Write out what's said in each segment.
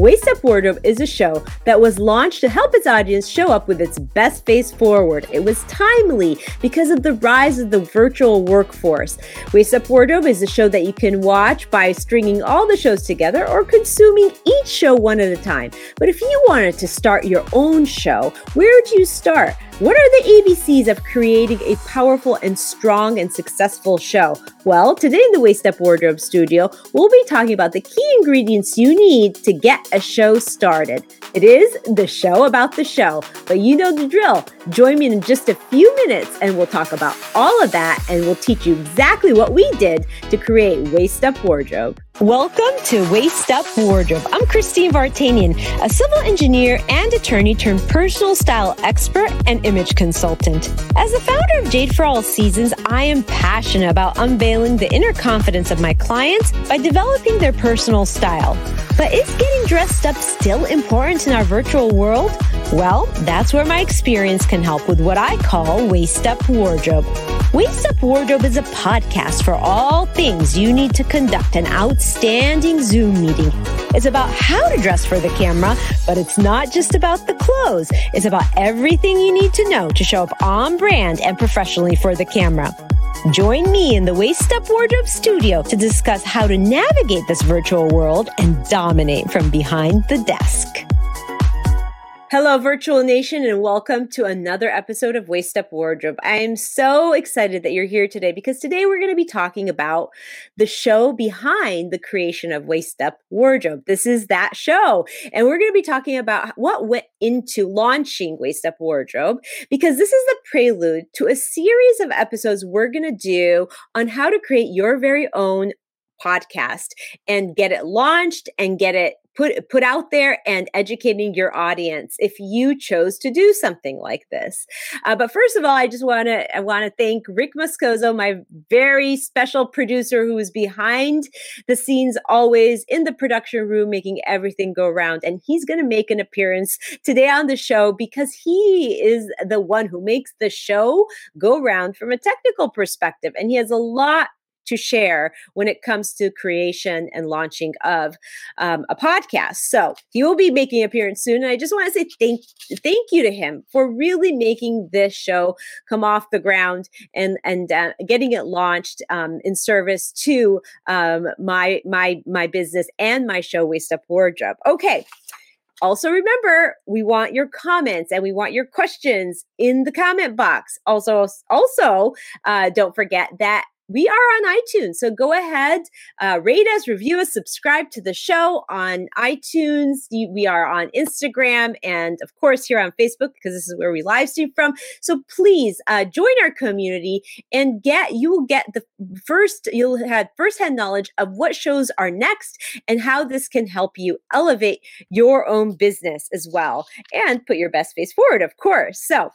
Waist Up Wardrobe is a show that was launched to help its audience show up with its best face forward. It was timely because of the rise of the virtual workforce. Waist Up Wardrobe is a show that you can watch by stringing all the shows together or consuming each show one at a time. But if you wanted to start your own show, where would you start? What are the ABCs of creating a powerful and strong and successful show? Well, today in the Waist Up Wardrobe Studio, we'll be talking about the key ingredients you need to get a show started. It is the show about the show, but you know the drill. Join me in just a few minutes and we'll talk about all of that and we'll teach you exactly what we did to create Waist Up Wardrobe. Welcome to Waist Up Wardrobe. I'm Christine Vartanian, a civil engineer and attorney turned personal style expert and image consultant. As the founder of Jade for All Seasons, I am passionate about unveiling the inner confidence of my clients by developing their personal style. But is getting dressed up still important in our virtual world? Well, that's where my experience can help with what I call Waist Up Wardrobe. Waist Up Wardrobe is a podcast for all things you need to conduct an outstanding Zoom meeting. It's about how to dress for the camera, but it's not just about the clothes. It's about everything you need to know to show up on brand and professionally for the camera. Join me in the Waist Up Wardrobe studio to discuss how to navigate this virtual world and dominate from behind the desk. Hello, Virtual Nation, and welcome to another episode of Waist Up Wardrobe. I am so excited that you're here today because today we're going to be talking about the show behind the creation of Waist Up Wardrobe. This is that show, and we're going to be talking about what went into launching Waist Up Wardrobe because this is the prelude to a series of episodes we're going to do on how to create your very own podcast and get it launched and get it put put out there and educating your audience if you chose to do something like this. Uh, but first of all, I just want to I want to thank Rick Moscoso, my very special producer who is behind the scenes always in the production room making everything go around and he's going to make an appearance today on the show because he is the one who makes the show go round from a technical perspective and he has a lot to share when it comes to creation and launching of um, a podcast. So he will be making appearance soon. And I just want to say thank thank you to him for really making this show come off the ground and and uh, getting it launched um, in service to um, my my my business and my show Waist Up Wardrobe. Okay. Also, remember, we want your comments and we want your questions in the comment box. Also, also, uh, don't forget that we are on iTunes. So go ahead, uh, rate us, review us, subscribe to the show on iTunes. We are on Instagram and, of course, here on Facebook because this is where we live stream from. So please uh, join our community and get, you will get the first, you'll have firsthand knowledge of what shows are next and how this can help you elevate your own business as well and put your best face forward, of course. So,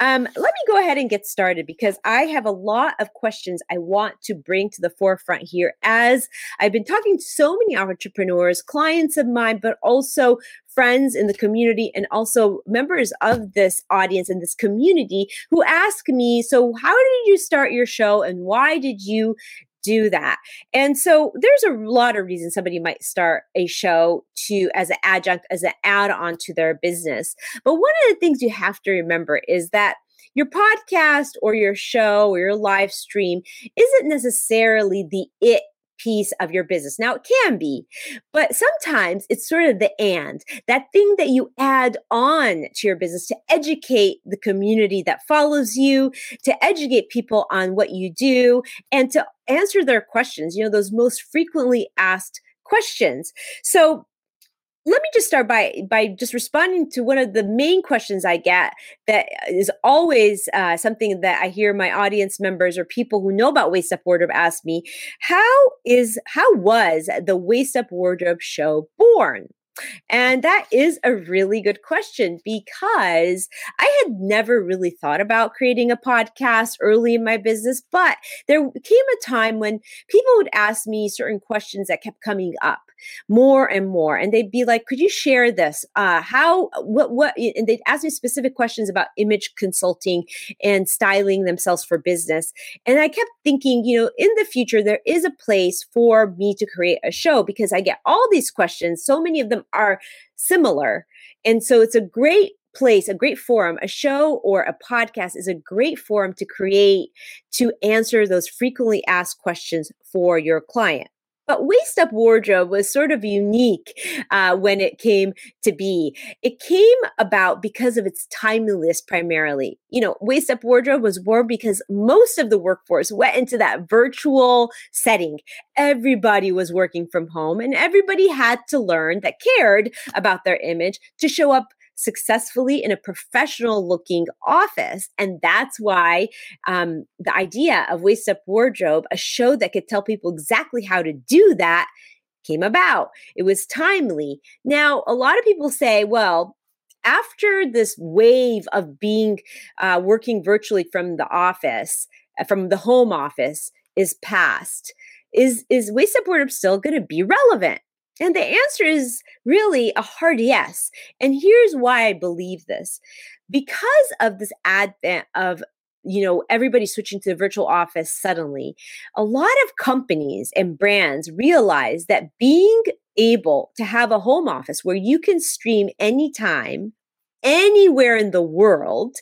um, let me go ahead and get started because I have a lot of questions I want to bring to the forefront here as I've been talking to so many entrepreneurs, clients of mine, but also friends in the community and also members of this audience and this community who ask me, So, how did you start your show and why did you do that. And so there's a lot of reasons somebody might start a show to as an adjunct, as an add-on to their business. But one of the things you have to remember is that your podcast or your show or your live stream isn't necessarily the it piece of your business. Now, it can be, but sometimes it's sort of the and that thing that you add on to your business to educate the community that follows you, to educate people on what you do, and to answer their questions, you know, those most frequently asked questions. So, let me just start by by just responding to one of the main questions I get that is always uh, something that I hear my audience members or people who know about Waist Up Wardrobe ask me: How is how was the Waist Up Wardrobe show born? And that is a really good question because I had never really thought about creating a podcast early in my business, but there came a time when people would ask me certain questions that kept coming up. More and more. And they'd be like, could you share this? Uh, how, what, what, and they'd ask me specific questions about image consulting and styling themselves for business. And I kept thinking, you know, in the future, there is a place for me to create a show because I get all these questions. So many of them are similar. And so it's a great place, a great forum, a show or a podcast is a great forum to create to answer those frequently asked questions for your client. But Waist Up Wardrobe was sort of unique uh, when it came to be. It came about because of its timeliness primarily. You know, Waist Up Wardrobe was born because most of the workforce went into that virtual setting. Everybody was working from home and everybody had to learn that cared about their image to show up successfully in a professional looking office. And that's why um, the idea of Waist Up Wardrobe, a show that could tell people exactly how to do that, came about. It was timely. Now, a lot of people say, well, after this wave of being uh, working virtually from the office, uh, from the home office, is past, is is waist up wardrobe still going to be relevant? And the answer is really a hard yes. And here's why I believe this. Because of this advent of you know everybody switching to the virtual office suddenly a lot of companies and brands realize that being able to have a home office where you can stream anytime anywhere in the world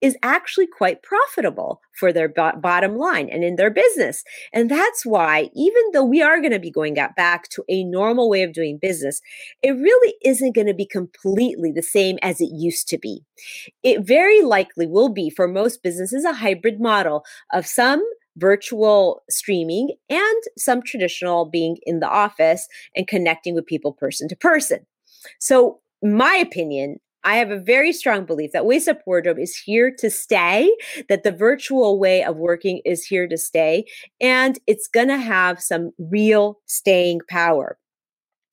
is actually quite profitable for their bo- bottom line and in their business. And that's why, even though we are going to be going back to a normal way of doing business, it really isn't going to be completely the same as it used to be. It very likely will be for most businesses a hybrid model of some virtual streaming and some traditional being in the office and connecting with people person to person. So, my opinion I have a very strong belief that Waist Up Wardrobe is here to stay, that the virtual way of working is here to stay, and it's going to have some real staying power.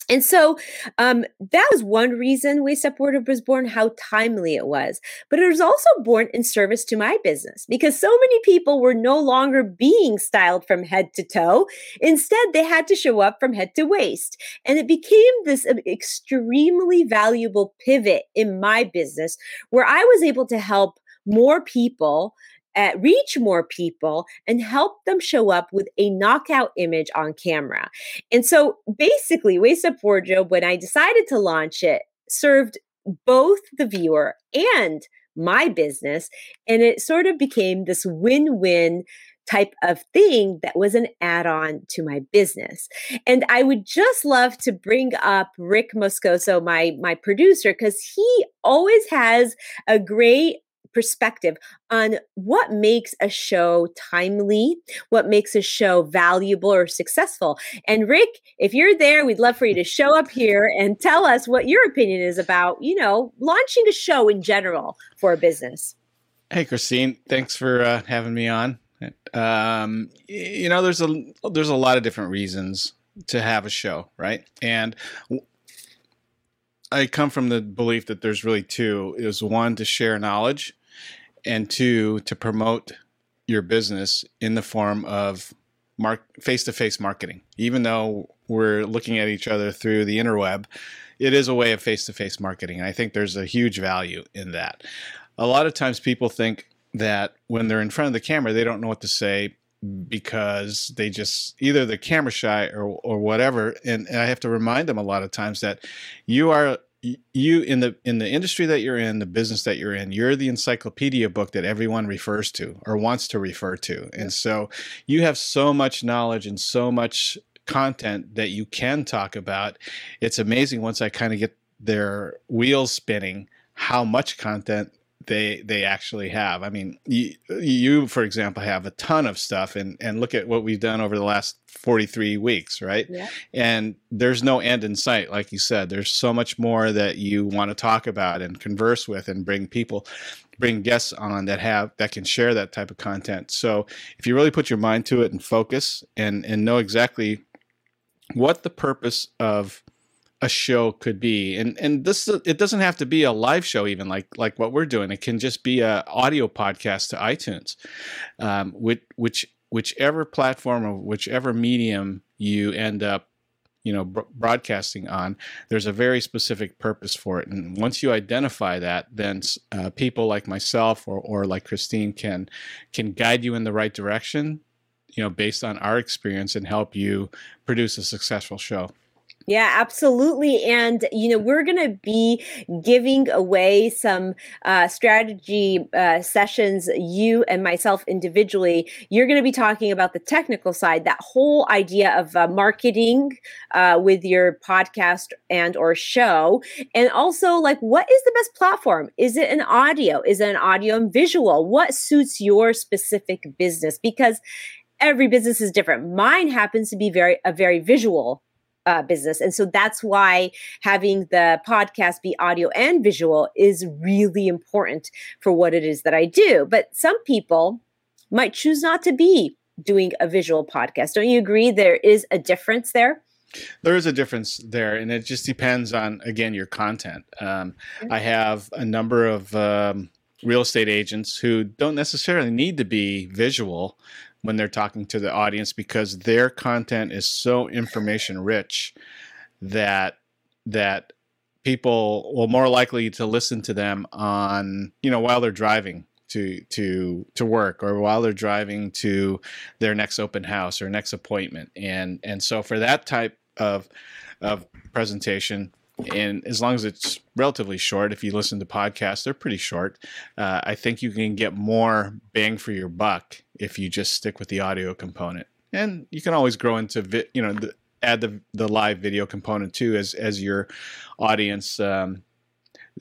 And so um, that was one reason Up Wardrobe was born, how timely it was. But it was also born in service to my business because so many people were no longer being styled from head to toe. Instead, they had to show up from head to waist. And it became this um, extremely valuable pivot in my business where I was able to help more people uh, reach more people and help them show up with a knockout image on camera. And so basically, Waist Up Wardrobe, when I decided to launch it, served both the viewer and my business. And it sort of became this win win type of thing that was an add on to my business. And I would just love to bring up Rick Moscoso, my, my producer, because he always has a great perspective on what makes a show timely, what makes a show valuable or successful. And Rick, if you're there, we'd love for you to show up here and tell us what your opinion is about, you know, launching a show in general for a business. Hey, Christine, thanks for uh, having me on. Um, you know, there's a there's a lot of different reasons to have a show, right? And I come from the belief that there's really two: is one to share knowledge, and two to promote your business in the form of mark face-to-face marketing. Even though we're looking at each other through the interweb it is a way of face-to-face marketing i think there's a huge value in that. A lot of times people think that when they're in front of the camera they don't know what to say because they just either they're camera shy or or whatever and, and i have to remind them a lot of times that you are you in the in the industry that you're in the business that you're in you're the encyclopedia book that everyone refers to or wants to refer to. And so you have so much knowledge and so much content that you can talk about. It's amazing once i kind of get their wheels spinning how much content they they actually have. I mean, you, you for example have a ton of stuff, and and look at what we've done over the last 43 weeks, right? Yeah. And there's no end in sight, like you said. There's so much more that you want to talk about and converse with, and bring people, bring guests on that have that can share that type of content. So if you really put your mind to it and focus, and and know exactly what the purpose of a show could be and and this it doesn't have to be a live show even like like what we're doing. It can just be a audio podcast to itunes um, which which whichever platform or whichever medium you end up you know broadcasting on there's a very specific purpose for it. And once you identify that then uh, people like myself or, or like christine can can guide you in the right direction you know based on our experience and help you produce a successful show yeah, absolutely. And, you know, we're going to be giving away some uh, strategy uh, sessions, you and myself individually. You're going to be talking about the technical side, that whole idea of uh, marketing uh, with your podcast and or show. And also like, what is the best platform? Is it an audio? Is it an audio and visual? What suits your specific business? Because every business is different. Mine happens to be very, a very visual uh, business. And so that's why having the podcast be audio and visual is really important for what it is that I do. But some people might choose not to be doing a visual podcast. Don't you agree? There is a difference there. There is a difference there, and it just depends on again your content. Um, mm-hmm. I have a number of um, real estate agents who don't necessarily need to be visual when they're talking to the audience because their content is so information rich that that people will more likely to listen to them on you know while they're driving to to to work or while they're driving to their next open house or next appointment. And and so for that type of of presentation and as long as it's relatively short if you listen to podcasts they're pretty short. Uh, i think you can get more bang for your buck if you just stick with the audio component. And you can always grow into vi- you know the, add the, the live video component too as as your audience um,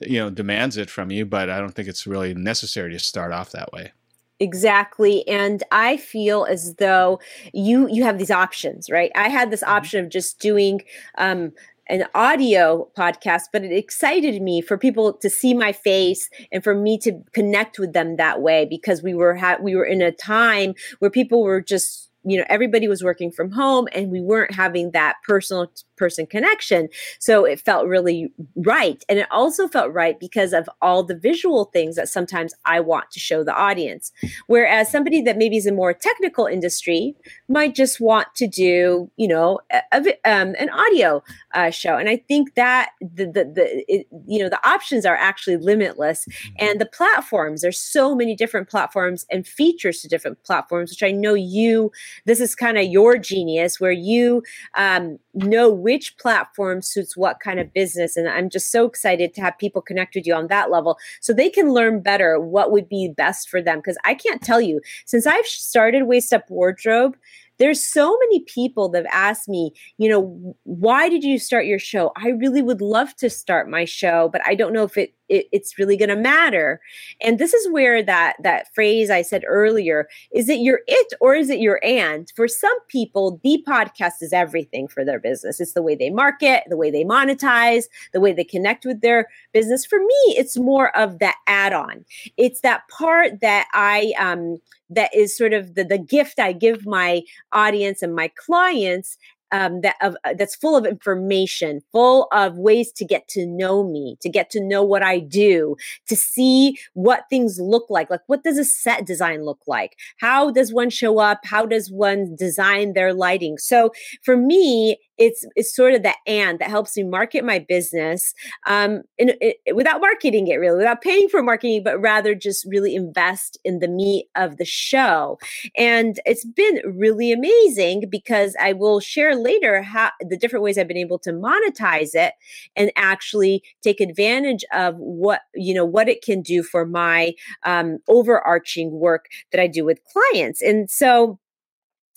you know demands it from you but i don't think it's really necessary to start off that way. Exactly. And i feel as though you you have these options right? I had this mm-hmm. option of just doing um an audio podcast, but it excited me for people to see my face and for me to connect with them that way because we were ha- we were in a time where people were just you know everybody was working from home and we weren't having that personal person connection. So it felt really right. And it also felt right because of all the visual things that sometimes i want to show the audience. Whereas somebody that maybe is a more technical industry might just want to do you know a, um, an audio uh, show. And i think that the the, the it, you know the options are actually limitless. Mm-hmm. and the platforms there's so many different platforms and features to different platforms which i know you this is kind of your genius where you um, know which platform suits what kind of business. And I'm just so excited to have people connect with you on that level so they can learn better what would be best for them. Because I can't tell you, since I've started Waist Up Wardrobe, there's so many people that have asked me, you know, why did you start your show? I really would love to start my show, but I don't know if it it, it's really going to matter. And this is where that that phrase i said earlier is it your it or is it your and? For some people the podcast is everything for their business. It's the way they market the way they monetize the way they connect with their business. For me it's more of that add-on. It's that part that i um that is sort of the, the gift i give my audience and my clients um, that of, uh, that's full of information, full of ways to get to know me, to get to know what I do, to see what things look like. Like, what does a set design look like? How does one show up? How does one design their lighting? So, for me, it's it's sort of the and that helps me market my business um in, it, without marketing it really without paying for marketing but rather just really invest in the meat of the show. And it's been really amazing because i will share later how the different ways i've been able to monetize it and actually take advantage of what you know what it can do for my um, overarching work that i do with clients. And so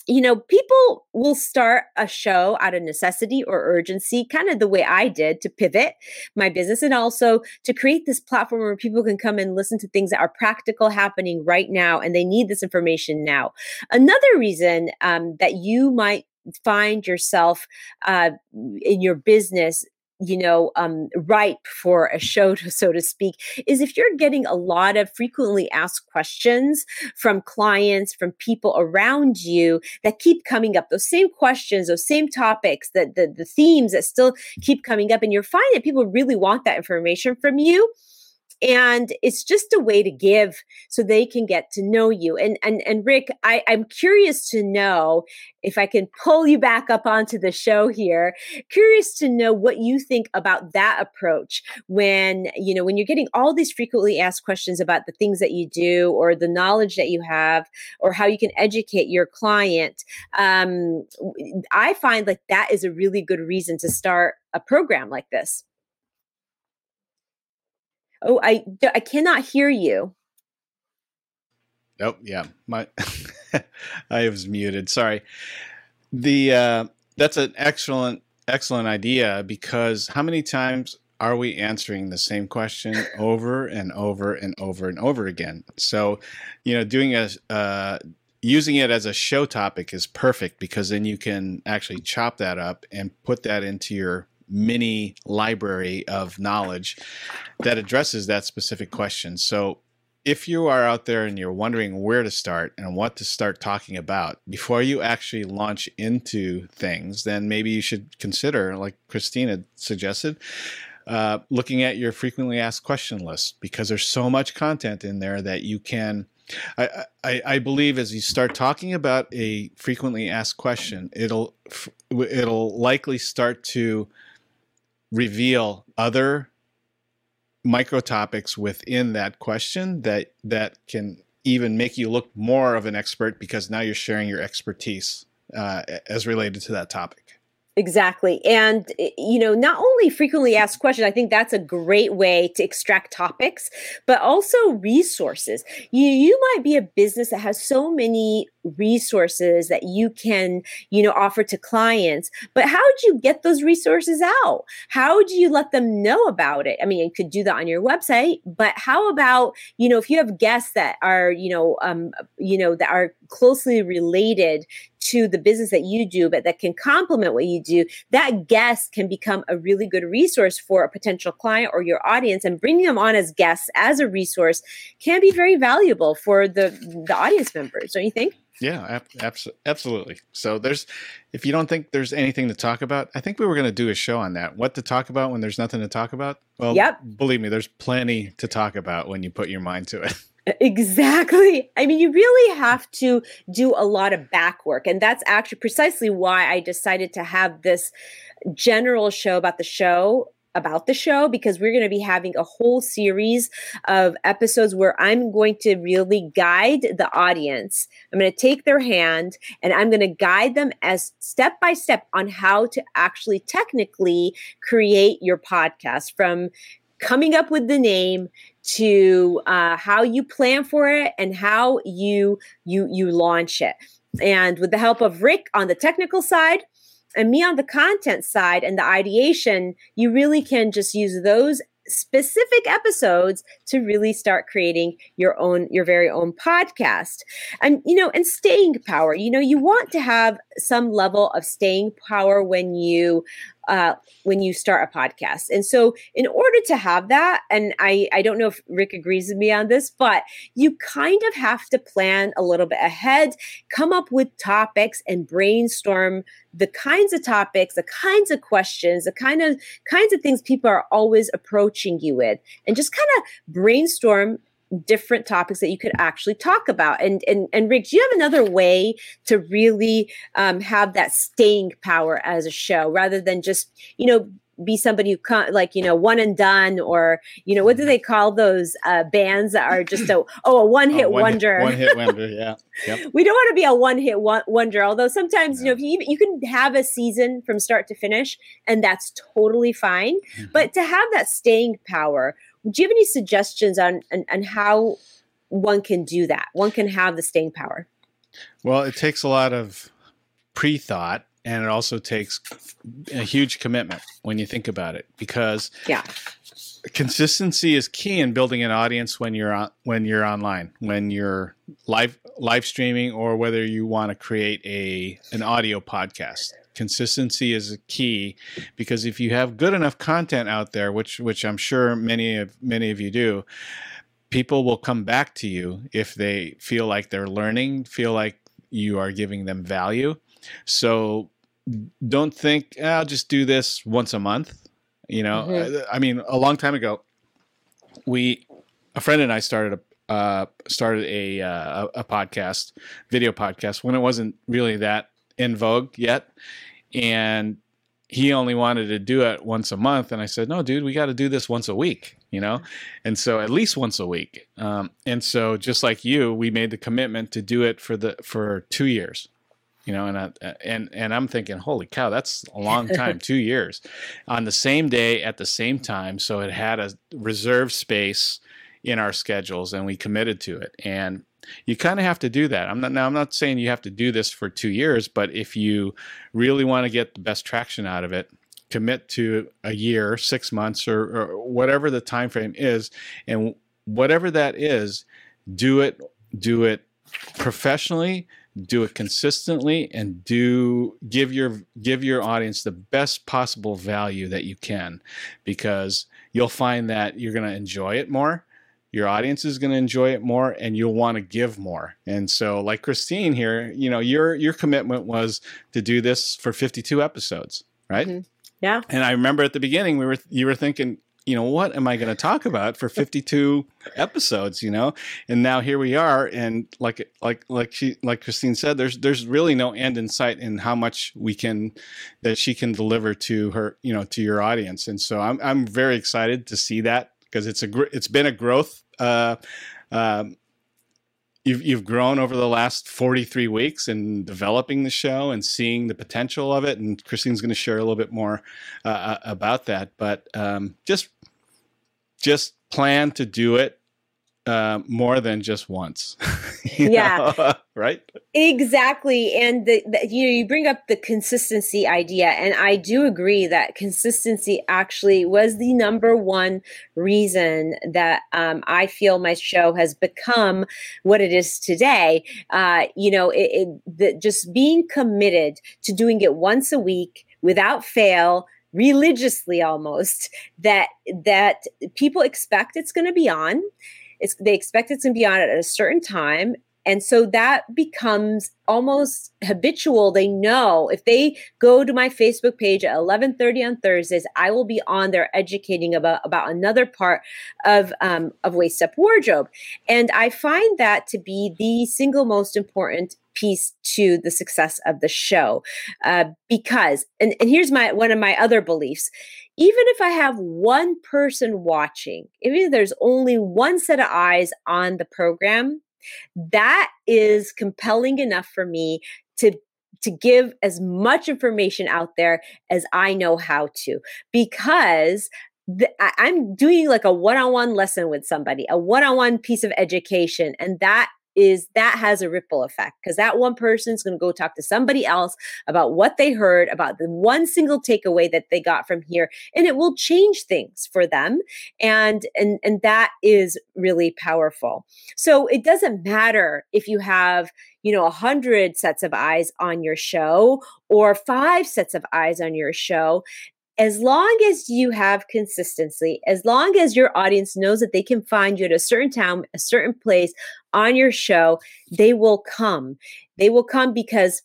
you know, people will start a show out of necessity or urgency, kind of the way I did to pivot my business and also to create this platform where people can come and listen to things that are practical happening right now and they need this information now. Another reason um, that you might find yourself uh, in your business you know um, ripe for a show to, so to speak is if you're getting a lot of frequently asked questions from clients from people around you that keep coming up those same questions those same topics that the, the themes that still keep coming up and you're finding that people really want that information from you and it's just a way to give so they can get to know you. And and and Rick, I, I'm curious to know if I can pull you back up onto the show here. Curious to know what you think about that approach when you know when you're getting all these frequently asked questions about the things that you do or the knowledge that you have or how you can educate your client. Um, I find like that is a really good reason to start a program like this. Oh, I I cannot hear you. Oh, yeah. My I was muted. Sorry. The uh that's an excellent excellent idea because how many times are we answering the same question over and over and over and over again? So, you know, doing a uh using it as a show topic is perfect because then you can actually chop that up and put that into your mini library of knowledge that addresses that specific question. So if you are out there and you're wondering where to start and what to start talking about before you actually launch into things, then maybe you should consider, like Christina suggested, uh, looking at your frequently asked question list because there's so much content in there that you can. I, I, I believe as you start talking about a frequently asked question, it'll it'll likely start to reveal other micro topics within that question that that can even make you look more of an expert because now you're sharing your expertise uh, as related to that topic. Exactly. And, eh, you know, not only frequently asked questions, I think that's a great way to extract topics, but also resources. You, you might be a business that has so many resources that you can, you know, offer to clients, but how do you get those resources out? How do you let them know about it? I mean, you could do that on your website, but how about, you know, if you have guests that are, you know, um, you know, that are closely related to the business that you do, but that can complement what you do, that guest can become a really good resource for a potential client or your audience. And bringing them on as guests as a resource can be very valuable for the the audience members. Don't you think? Yeah, absolutely. So there's, if you don't think there's anything to talk about, I think we were going to do a show on that. What to talk about when there's nothing to talk about? Well, yep. believe me, there's plenty to talk about when you put your mind to it. Exactly. I mean, you really have to do a lot of back work. And that's actually precisely why I decided to have this general show about the show about the show because we're going to be having a whole series of episodes where I'm going to really guide the audience. I'm going to take their hand and I'm going to guide them as step by step on how to actually technically create your podcast from coming up with the name to uh, how you plan for it and how you you you launch it. And with the help of Rick on the technical side and me on the content side and the ideation, you really can just use those specific episodes to really start creating your own your very own podcast. And you know and staying power. You know you want to have some level of staying power when you uh, when you start a podcast. And so, in order to have that, and I, I don't know if Rick agrees with me on this, but you kind of have to plan a little bit ahead, come up with topics, and brainstorm the kinds of topics, the kinds of questions, the kind of kinds of things people are always approaching you with, and just kind of brainstorm different topics that you could actually talk about. And and and Rick, do you have another way to really um, have that staying power as a show rather than just you know be somebody who con- like you know one and done or you know what do they call those uh, bands that are just a oh a one hit oh, wonder one hit wonder yeah yep. we don't want to be a one hit wonder although sometimes yeah. you know if you you can have a season from start to finish and that's totally fine mm-hmm. but to have that staying power do you have any suggestions on, on, on how one can do that? One can have the staying power. Well, it takes a lot of pre thought and it also takes a huge commitment when you think about it because yeah consistency is key in building an audience when you're on when you're online when you're live live streaming or whether you want to create a an audio podcast consistency is a key because if you have good enough content out there which which I'm sure many of many of you do people will come back to you if they feel like they're learning feel like you are giving them value. So don't think eh, I'll just do this once a month you know? Mm-hmm. I, I mean a long time ago we a friend and I started a uh, started a, uh, a podcast, video podcast when it wasn't really that in vogue yet, and he only wanted to do it once a month, and I said, "No, dude, we got to do this once a week." You know, and so at least once a week. Um, and so just like you, we made the commitment to do it for the for two years you know, and I, and and I'm thinking, holy cow, that's a long time, two years, on the same day at the same time. So it had a reserve space in our schedules, and we committed to it. And you kind of have to do that. I'm not now. I'm not saying you have to do this for two years, but if you really want to get the best traction out of it, commit to a year, six months, or, or whatever the time frame is, and whatever that is, do it. Do it professionally do it consistently and do give your give your audience the best possible value that you can because you'll find that you're going to enjoy it more your audience is going to enjoy it more and you'll want to give more and so like christine here you know your your commitment was to do this for 52 episodes right mm-hmm. yeah and i remember at the beginning we were you were thinking you know, what am I going to talk about for 52 episodes, you know? And now here we are and like like like she like Christine said there's there's really no end in sight in how much we can that she can deliver to her, you know, to your audience. And so I'm I'm very excited to see that because it's a gr- it's been a growth uh um you've you've grown over the last 43 weeks in developing the show and seeing the potential of it and christine's going to share a little bit more uh, uh, about that but um, just just plan to do it uh, more than just once. yeah. right. Exactly. And the, the, you know, you bring up the consistency idea, and I do agree that consistency actually was the number one reason that um, I feel my show has become what it is today. Uh, you know, it, it the, just being committed to doing it once a week without fail religiously almost that that people expect it's going to be on it's, they expect it to be on at a certain time. And so that becomes almost habitual. They know if they go to my Facebook page at 11:30 on Thursdays, I will be on there educating about about another part of um, of waist up wardrobe, and I find that to be the single most important piece to the success of the show uh, because and, and here's my one of my other beliefs even if I have one person watching, even if there's only one set of eyes on the program, that is compelling enough for me to to give as much information out there as I know how to. Because the, I, I'm doing like a one-on-one lesson with somebody, a one-on-one piece of education and that is that has a ripple effect because that one person is going to go talk to somebody else about what they heard about the one single takeaway that they got from here and it will change things for them and and and that is really powerful. So it doesn't matter if you have you know a hundred sets of eyes on your show or five sets of eyes on your show as long as you have consistency, as long as your audience knows that they can find you at a certain time, a certain place on your show, they will come. They will come because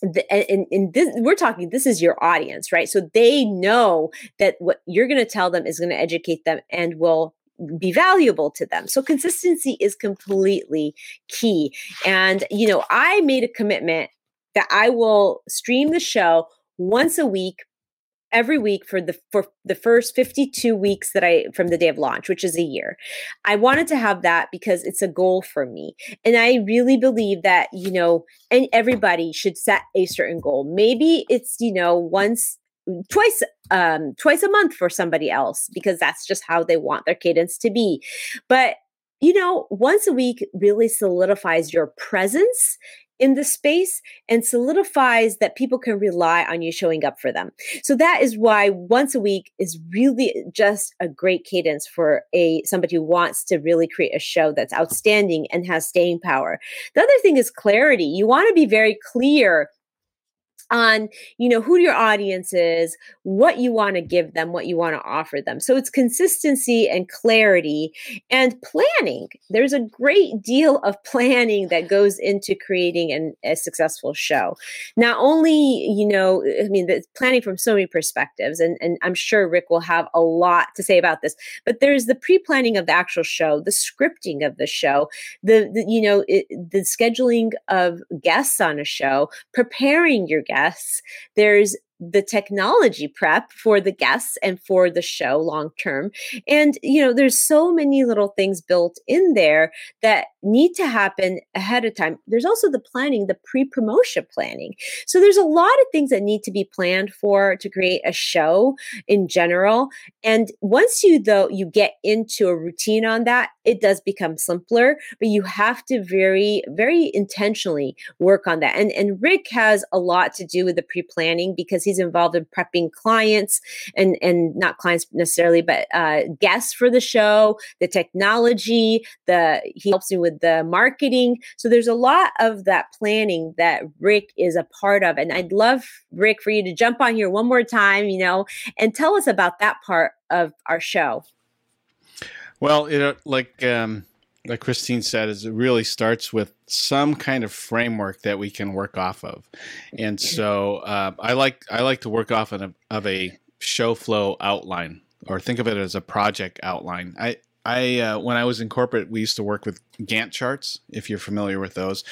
the, and, and this, we're talking this is your audience right so they know that what you're going to tell them is going to educate them and will be valuable to them. So consistency is completely key. And you know, I made a commitment that I will stream the show once a week every week for the for the first 52 weeks that I from the day of launch, which is a year. I wanted to have that because it's a goal for me. And I really believe that, you know, and everybody should set a certain goal. Maybe it's, you know, once twice um twice a month for somebody else because that's just how they want their cadence to be. But you know, once a week really solidifies your presence in the space and solidifies that people can rely on you showing up for them. So that is why once a week is really just a great cadence for a somebody who wants to really create a show that's outstanding and has staying power. The other thing is clarity. You want to be very clear on you know who your audience is what you want to give them what you want to offer them. So it's consistency and clarity and planning. There's a great deal of planning that goes into creating an, a successful show. Not only you know uh, i mean planning from so many perspectives and, and i'm sure rick will have a lot to say about this but there's the pre-planning of the actual show the scripting of the show the, the you know it, the scheduling of guests on a show preparing your guests guests. There's the technology prep for the guests and for the show long term. And, you know, there's so many little things built in there that need to happen ahead of time. There's also the planning, the pre promotion planning. So there's a lot of things that need to be planned for to create a show in general. And once you, though, you get into a routine on that, it does become simpler, but you have to very, very intentionally work on that. And, and Rick has a lot to do with the pre planning because he's involved in prepping clients and, and not clients necessarily, but uh, guests for the show, the technology, the, he helps me with with the marketing. So there's a lot of that planning that Rick is a part of. And I'd love, Rick, for you to jump on here one more time, you know, and tell us about that part of our show. Well, it like um, like Christine said, is it really starts with some kind of framework that we can work off of, and so uh, I like I like to work off of a, of a show flow outline, or think of it as a project outline. I I uh, when I was in corporate, we used to work with Gantt charts, if you're familiar with those,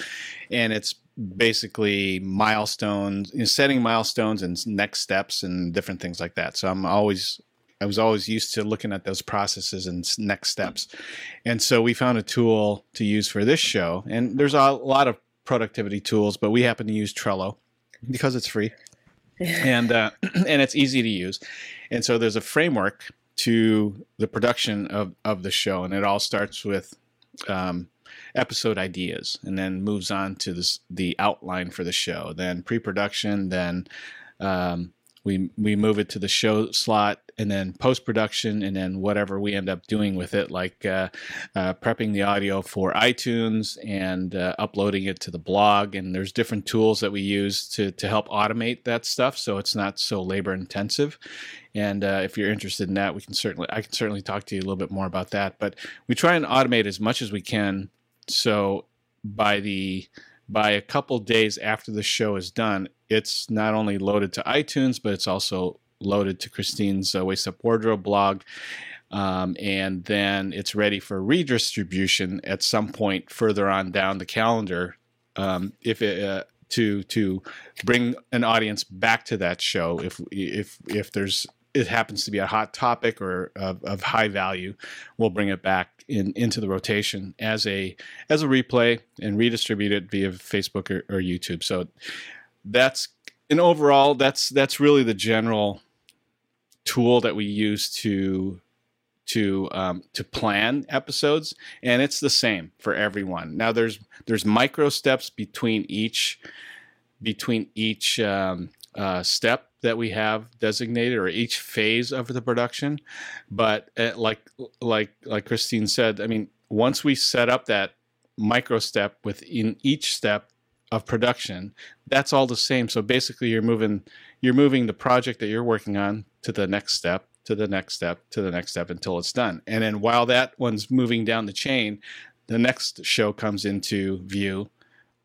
and it's basically milestones, you know, setting milestones and next steps and different things like that. So I'm always I was always used to looking at those processes and next steps, and so we found a tool to use for this show. And there's a lot of productivity tools, but we happen to use Trello because it's free and uh, and it's easy to use. And so there's a framework to the production of, of the show. And it all starts with um, episode ideas and then moves on to this, the outline for the show, then pre production, then um, we we move it to the show slot and then post production and then whatever we end up doing with it like uh, uh, prepping the audio for itunes and uh, uploading it to the blog. And there's different tools that we use to, to help automate that stuff so it's not so labor intensive. And uh, if you're interested in that we can certainly i can certainly talk to you a little bit more about that. But we try and automate as much as we can. So by the by a couple days after the show is done, it's not only loaded to iTunes, but it's also loaded to Christine's uh, Waist Up Wardrobe blog. Um, and then it's ready for redistribution at some point further on down the calendar. Um, if it, uh, to to bring an audience back to that show if if if there's it happens to be a hot topic or of, of, high value, we'll bring it back in into the rotation as a as a replay and redistribute it via Facebook or, or YouTube. So that's and overall that's that's really the general tool that we use to to um, to plan episodes, and it's the same for everyone. Now there's there's micro steps between each between each um, uh, step that we have designated or each phase of the production but uh, like like like christine said i mean once we set up that micro step within each step of production that's all the same so basically you're moving you're moving the project that you're working on to the next step to the next step to the next step until it's done and then while that one's moving down the chain the next show comes into view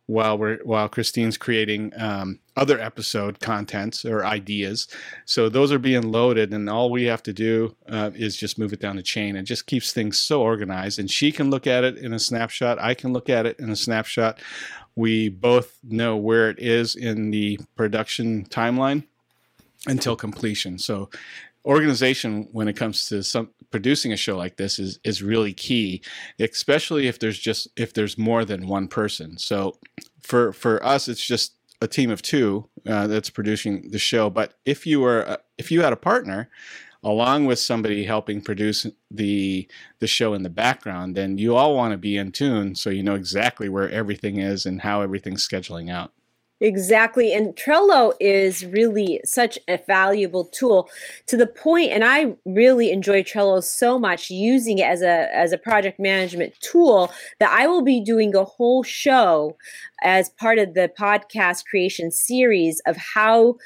while we're while Christine's creating um, other episode contents or ideas. So those are being loaded, and all we have to do uh, is just move it down the chain. It just keeps things so organized, and she can look at it in a snapshot. I can look at it in a snapshot. We both know where it is in the production timeline until completion. So organization when it comes to some producing a show like this is is really key especially if there's just if there's more than one person so for for us it's just a team of two uh, that's producing the show but if you were uh, if you had a partner along with somebody helping produce the the show in the background then you all want to be in tune so you know exactly where everything is and how everything's scheduling out Exactly. And Trello is really such a valuable tool to the point and I really enjoy Trello so much using it as a as a project management tool that I will be doing a whole show as part of the podcast creation series of how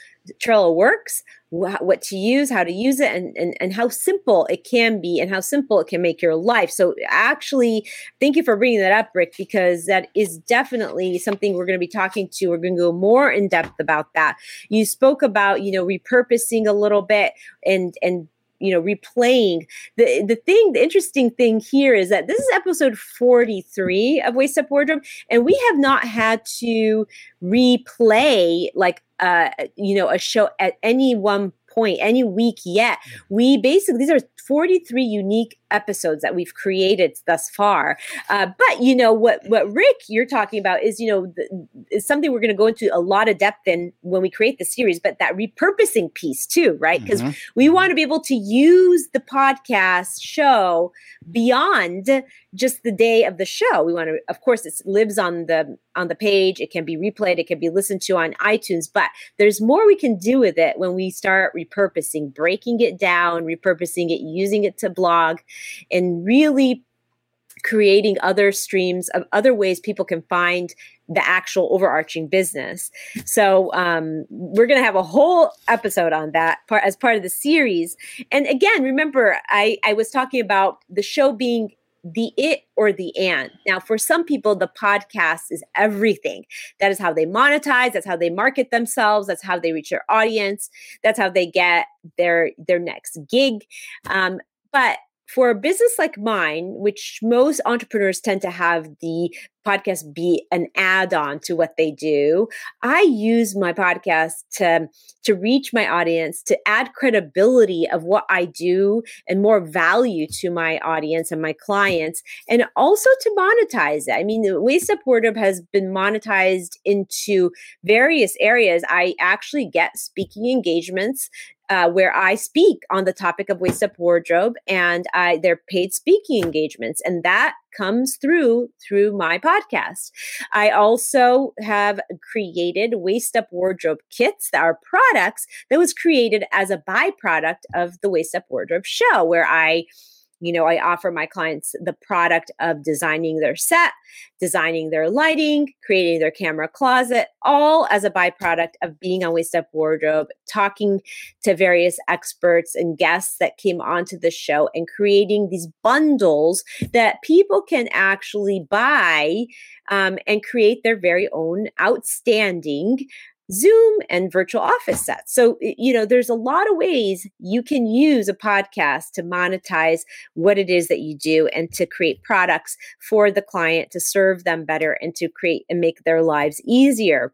Trello works, what to use, how to use it, and, and, and how simple it can be and how simple it can make your life. So, actually, thank you for bringing that up, Rick, because that is definitely something we're going to be talking to. We're going to go more in depth about that. You spoke about, you know, repurposing a little bit and, and, you know replaying the the thing the interesting thing here is that this is episode 43 of waist up wardrobe and we have not had to replay like uh, you know, a show at any one point, any week yet. We basically, these are 43 unique episodes that we've created thus far. Uh, but you know what what Rick you're talking about is you know the, is something we're going to go into a lot of depth in when we create the series. But that repurposing piece too, right? Because mm-hmm. we want to be able to use the podcast show beyond just the day of the show. We want to, of course, it lives on the on the page. It can be replayed. It can be listened to on iTunes. But there's more we can do with it when we start repurposing, breaking it down, repurposing it, using it to blog and really creating other streams of other ways people can find the actual overarching business. So um, we're going to have a whole episode on that part as part of the series. And again, remember, I, I was talking about the show being the it or the and. Now, for some people, the podcast is everything. That is how they monetize. That's how they market themselves. That's how they reach their audience. That's how they get their their next gig. Um, but for a business like mine, which most entrepreneurs tend to have the podcast be an add-on to what they do, I use my podcast to to reach my audience, to add credibility of what I do and more value to my audience and my clients, and also to monetize it. I mean, the Up Wardrobe has been monetized into various areas. I actually get speaking engagements uh, where I speak on the topic of waist up wardrobe, and I they're paid speaking engagements, and that comes through through my podcast. I also have created waist up wardrobe kits that are products that was created as a byproduct of the waist up wardrobe show, where I you know, I offer my clients the product of designing their set, designing their lighting, creating their camera closet, all as a byproduct of being on Waist Up Wardrobe, talking to various experts and guests that came onto the show, and creating these bundles that people can actually buy um, and create their very own outstanding Zoom and virtual office sets. So, you know, there's a lot of ways you can use a podcast to monetize what it is that you do and to create products for the client to serve them better and to create and make their lives easier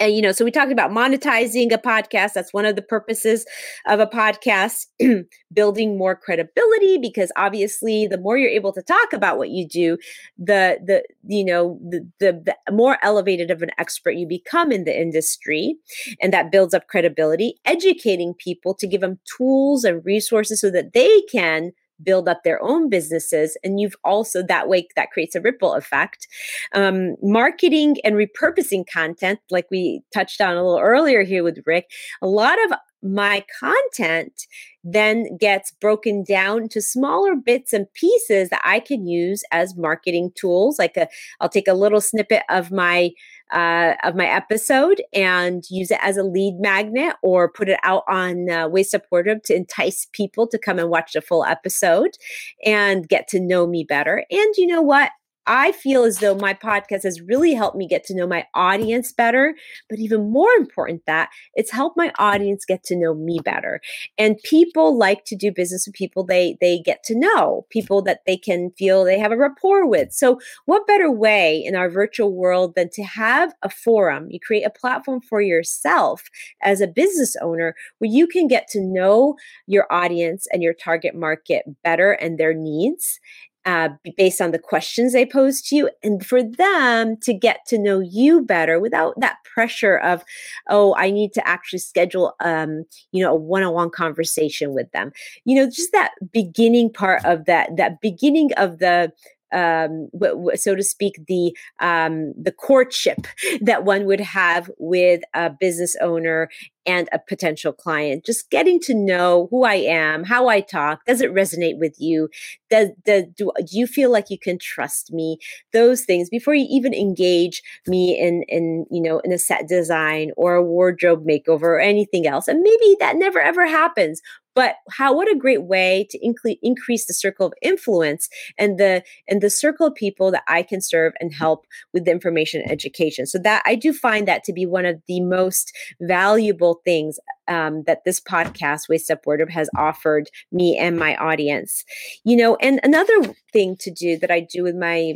and you know so we talked about monetizing a podcast. That's one of the purposes of a podcast building more credibility because obviously the more you're able to talk about what you do the the you know the, the, the more elevated of an expert you become in the industry. And that builds up credibility educating people to give them tools and resources so that they can build up their own businesses and you've also that way that creates a ripple effect um, marketing and repurposing content like we touched on a little earlier here with rick a lot of my content then gets broken down to smaller bits and pieces that I can use as marketing tools. Like a, I'll take a little snippet of my uh, of my episode and use it as a lead magnet or put it out on uh, Up Wardrobe to entice people to come and watch the full episode and get to know me better. And you know what? I feel as though my podcast has really helped me get to know my audience better. But even more important, that it's helped my audience get to know me better. And people like to do business with people they they get to know, people that they can feel they have a rapport with. So, what better way in our virtual world than to have a forum? You create a platform for yourself as a business owner where you can get to know your audience and your target market better and their needs uh, based on the questions they pose to you and for them to get to know you better without that pressure of oh i need to actually schedule um, you know a one-on-one conversation with them. You know just that beginning part of that that beginning of the um, so to speak, the um, the courtship that one would have with a business owner and a potential client. Just getting to know who I am, how I talk. Does it resonate with you? Does, does do, do you feel like you can trust me? Those things before you even engage me in in you know in a set design or a wardrobe makeover or anything else. And maybe that never ever happens but how what a great way to incre- increase the circle of influence and the and the circle of people that i can serve and help with the information education. So that i do find that to be one of the most valuable things um, that this podcast Waist up wardrobe has offered me and my audience. You know and another thing to do that i do with my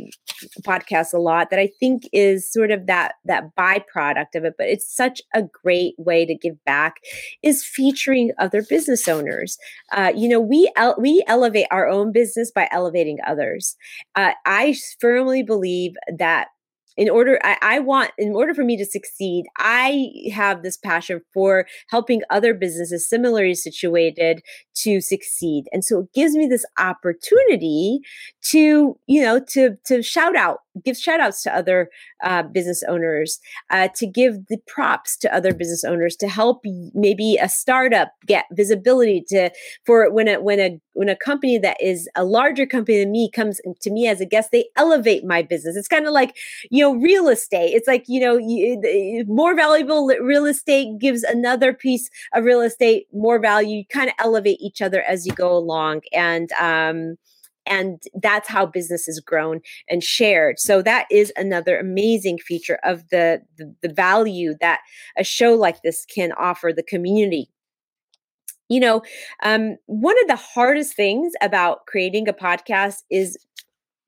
podcast a lot that i think is sort of that that byproduct of it but it's such a great way to give back is featuring other business owners. Uh, you know we el- we elevate our own business by elevating others. Uh, i firmly believe that in order I, I, want in order for me to succeed i have this passion for helping other businesses similarly situated to succeed. And so it gives me this opportunity to you know to to shout out give shout outs to other uh, business owners uh, to give the props to other business owners to help maybe a startup get visibility to for when a when a when a company that is a larger company than me comes to me as a guest they elevate my business. It's kind of like you know real estate. It's like you know you, more valuable real estate gives another piece of real estate more value. You kind of elevate each other as you go along and um and that's how business is grown and shared. So that is another amazing feature of the, the, the value that a show like this can offer the community. You know um, one of the hardest things about creating a podcast is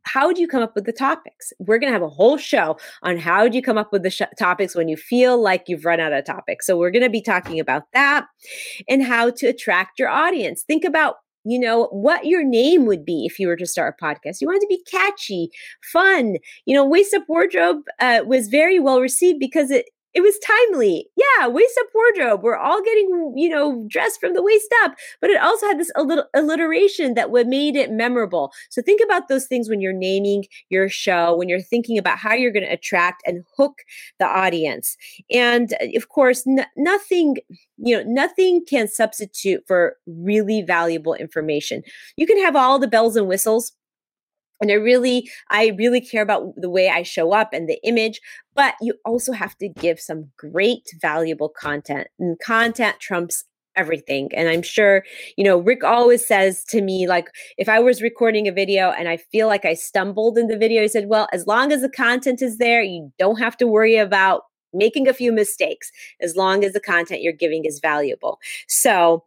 how do you come up with the topics? We're going to have a whole show on how do you come up with the sh- topics when you feel like you've run out of topics. So we're going to be talking about that and how to attract your audience. Think about you know, what your name would be if you were to start a podcast. You want it to be catchy, fun. You know, Waist Up Wardrobe uh, was very well received because it it was timely. Yeah, waist up wardrobe. We're all getting, you know, dressed from the waist up, but it also had this little alliteration that would made it memorable. So think about those things when you're naming your show, when you're thinking about how you're going to attract and hook the audience. And uh, of course, n- nothing, you know, nothing can substitute for really valuable information. You can have all the bells and whistles and i really i really care about the way i show up and the image but you also have to give some great valuable content and content trumps everything and i'm sure you know rick always says to me like if i was recording a video and i feel like i stumbled in the video he said well as long as the content is there you don't have to worry about making a few mistakes as long as the content you're giving is valuable. So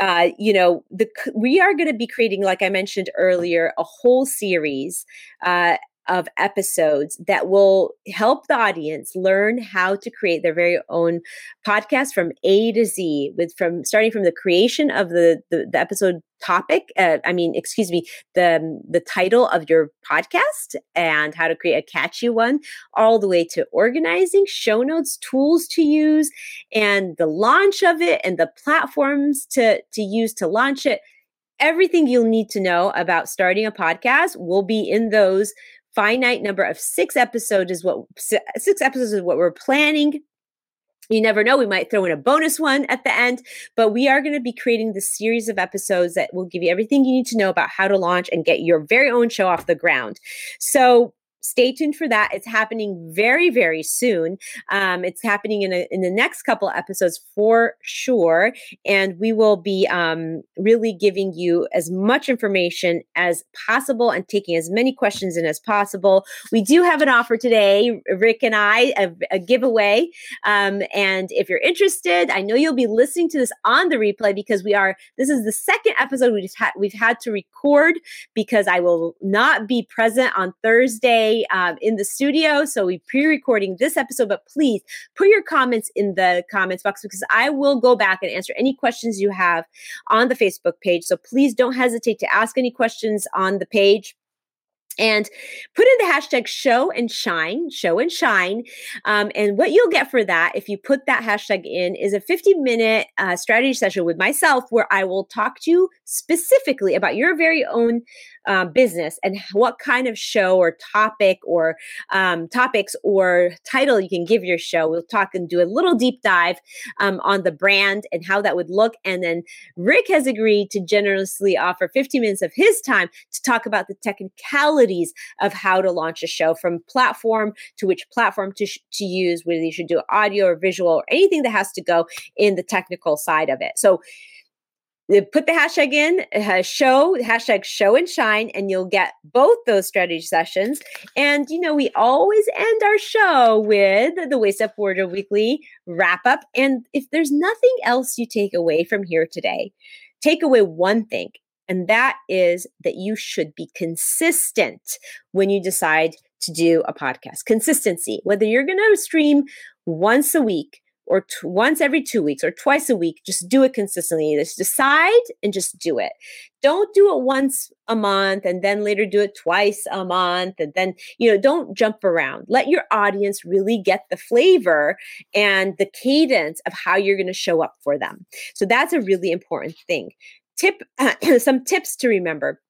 uh, you know, the we are going to be creating, like I mentioned earlier, a whole series uh, of episodes that will help the audience learn how to create their very own podcast from A to Z with from starting from the creation of the the, the episode topic uh, i mean excuse me the the title of your podcast and how to create a catchy one all the way to organizing show notes tools to use and the launch of it and the platforms to to use to launch it. Everything you'll need to know about starting a podcast will be in those finite number of six episodes is what six episodes is what we're planning. You never know we might throw in a bonus one at the end but we are going to be creating this series of episodes that will give you everything you need to know about how to launch and get your very own show off the ground. So stay tuned for that. It's happening very, very soon. Um, it's happening in, a, in the next couple episodes for sure. And we will be um, really giving you as much information as possible and taking as many questions in as possible. We do have an offer today, Rick and I, a, a giveaway. Um, and if you're interested, I know you'll be listening to this on the replay because we are, this is the second episode we've had, we've had to record because I will not be present on Thursday um, in the studio. So we pre-recording this episode, but please put your comments in the comments box because I will go back and answer any questions you have on the Facebook page. So please don't hesitate to ask any questions on the page and put in the hashtag show and shine show and shine um, and what you'll get for that if you put that hashtag in is a 50 minute uh, strategy session with myself where i will talk to you specifically about your very own uh, business and what kind of show or topic or um, topics or title you can give your show. We'll talk and do a little deep dive um, on the brand and how that would look. And then Rick has agreed to generously offer 15 minutes of his time to talk about the technicalities of how to launch a show from platform to which platform to, sh- to use, whether you should do audio or visual or anything that has to go in the technical side of it. So put the hashtag in show hashtag show and shine and you'll get both those strategy sessions. And you know we always end our show with the waist up wardrobe weekly wrap up. And if there's nothing else you take away from here today take away one thing and that is that you should be consistent when you decide to do a podcast. Consistency. Whether you're going to stream once a week or t- once every two weeks or twice a week. Just do it consistently. Just decide and just do it. Don't do it once a month and then later do it twice a month. And then, you know, don't jump around. Let your audience really get the flavor and the cadence of how you're going to show up for them. So that's a really important thing. Tip, some tips to remember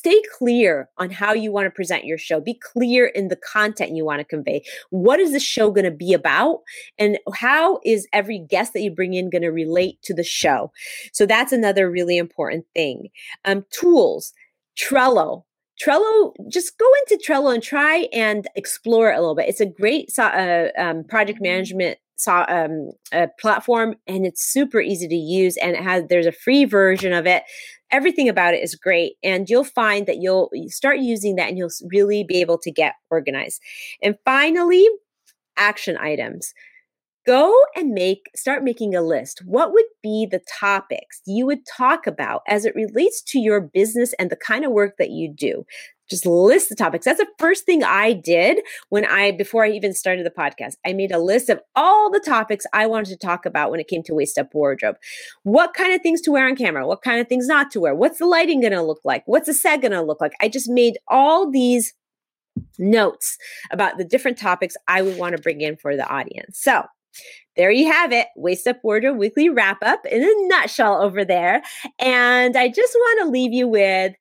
stay clear on how you want to present your show. Be clear in the content you want to convey. What is the show going to be about? And how is every guest that you bring in going to relate to the show? So that's another really important thing. Um, tools, Trello. Trello, just go into Trello and try and explore it a little bit. It's a great uh, um, project management um, a platform and it's super easy to use and it has there's a free version of it everything about it is great and you'll find that you'll start using that and you'll really be able to get organized. And finally action items. Go and make start making a list. What would be the topics you would talk about as it relates to your business and the kind of work that you do just list the topics. That's the first thing I did when I, before I even started the podcast, I made a list of all the topics I wanted to talk about when it came to waist up wardrobe. What kind of things to wear on camera? What kind of things not to wear? What's the lighting going to look like? What's the set going to look like? I just made all these notes about the different topics I would want to bring in for the audience. So, there you have it, Waist Up Wardrobe Weekly Wrap Up in a nutshell over there. And I just want to leave you with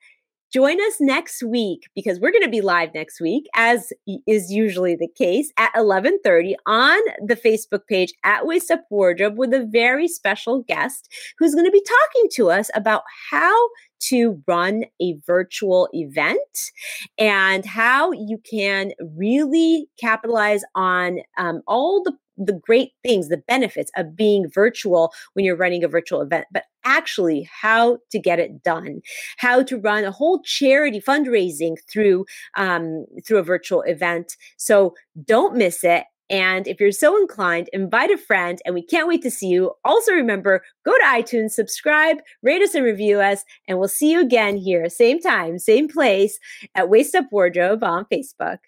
Join us next week because we're going to be live next week, as is usually the case, at 11:30 on the Facebook page at Waist Up Wardrobe with a very special guest who's going to be talking to us about how to run a virtual event and how you can really capitalize on um, all the the great things, the benefits of being virtual when you're running a virtual event, but actually how to get it done, how to run a whole charity fundraising through um, through a virtual event. So don't miss it. And if you're so inclined, invite a friend, and we can't wait to see you. Also, remember go to iTunes, subscribe, rate us, and review us. And we'll see you again here, same time, same place at Waist Up Wardrobe on Facebook.